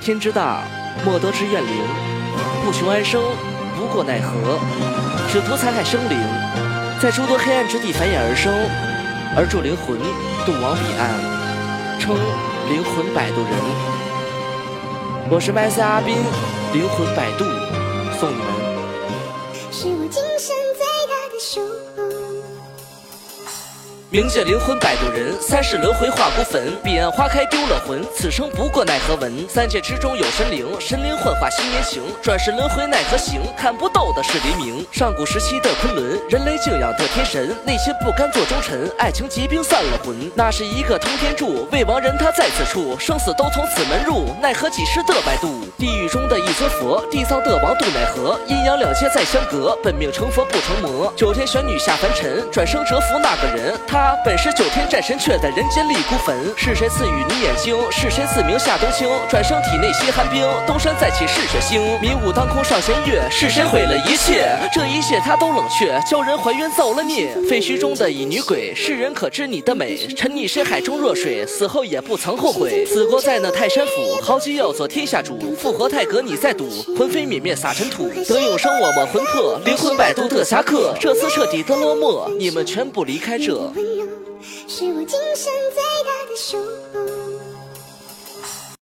天之大，莫得之怨灵。不求安生，不过奈何，只图残害生灵，在诸多黑暗之地繁衍而生，而助灵魂渡往彼岸，称灵魂摆渡人。我是麦斯阿宾，灵魂摆渡，送你们。是我今生最大的收冥界灵魂摆渡人，三世轮回化骨粉，彼岸花开丢了魂，此生不过奈何文。三界之中有神灵，神灵幻化新年情，转世轮回奈何行？看不到的是黎明。上古时期的昆仑，人类敬仰的天神，内心不甘做忠臣，爱情疾病散了魂。那是一个通天柱，未亡人他在此处，生死都从此门入，奈何几世的摆渡？地狱中的一尊佛，地藏的王渡奈何？阴阳两界再相隔，本命成佛不成魔。九天玄女下凡尘，转生折服那个人，他本是九天战神，却在人间立孤坟。是谁赐予你眼睛？是谁赐名夏冬青？转生体内心寒冰，东山再起是血腥。迷雾当空上弦月，是谁毁了一切？这一切他都冷却，教人还原造了孽。废墟中的乙女鬼，世人可知你的美？沉溺深海中若水，死后也不曾后悔。死过在那泰山府，豪杰要做天下主。复活泰阁你在赌，魂飞泯灭撒尘土。等永生我们魂魄，灵魂摆渡的侠客。这次彻底的落寞，你们全部离开这。是我今生最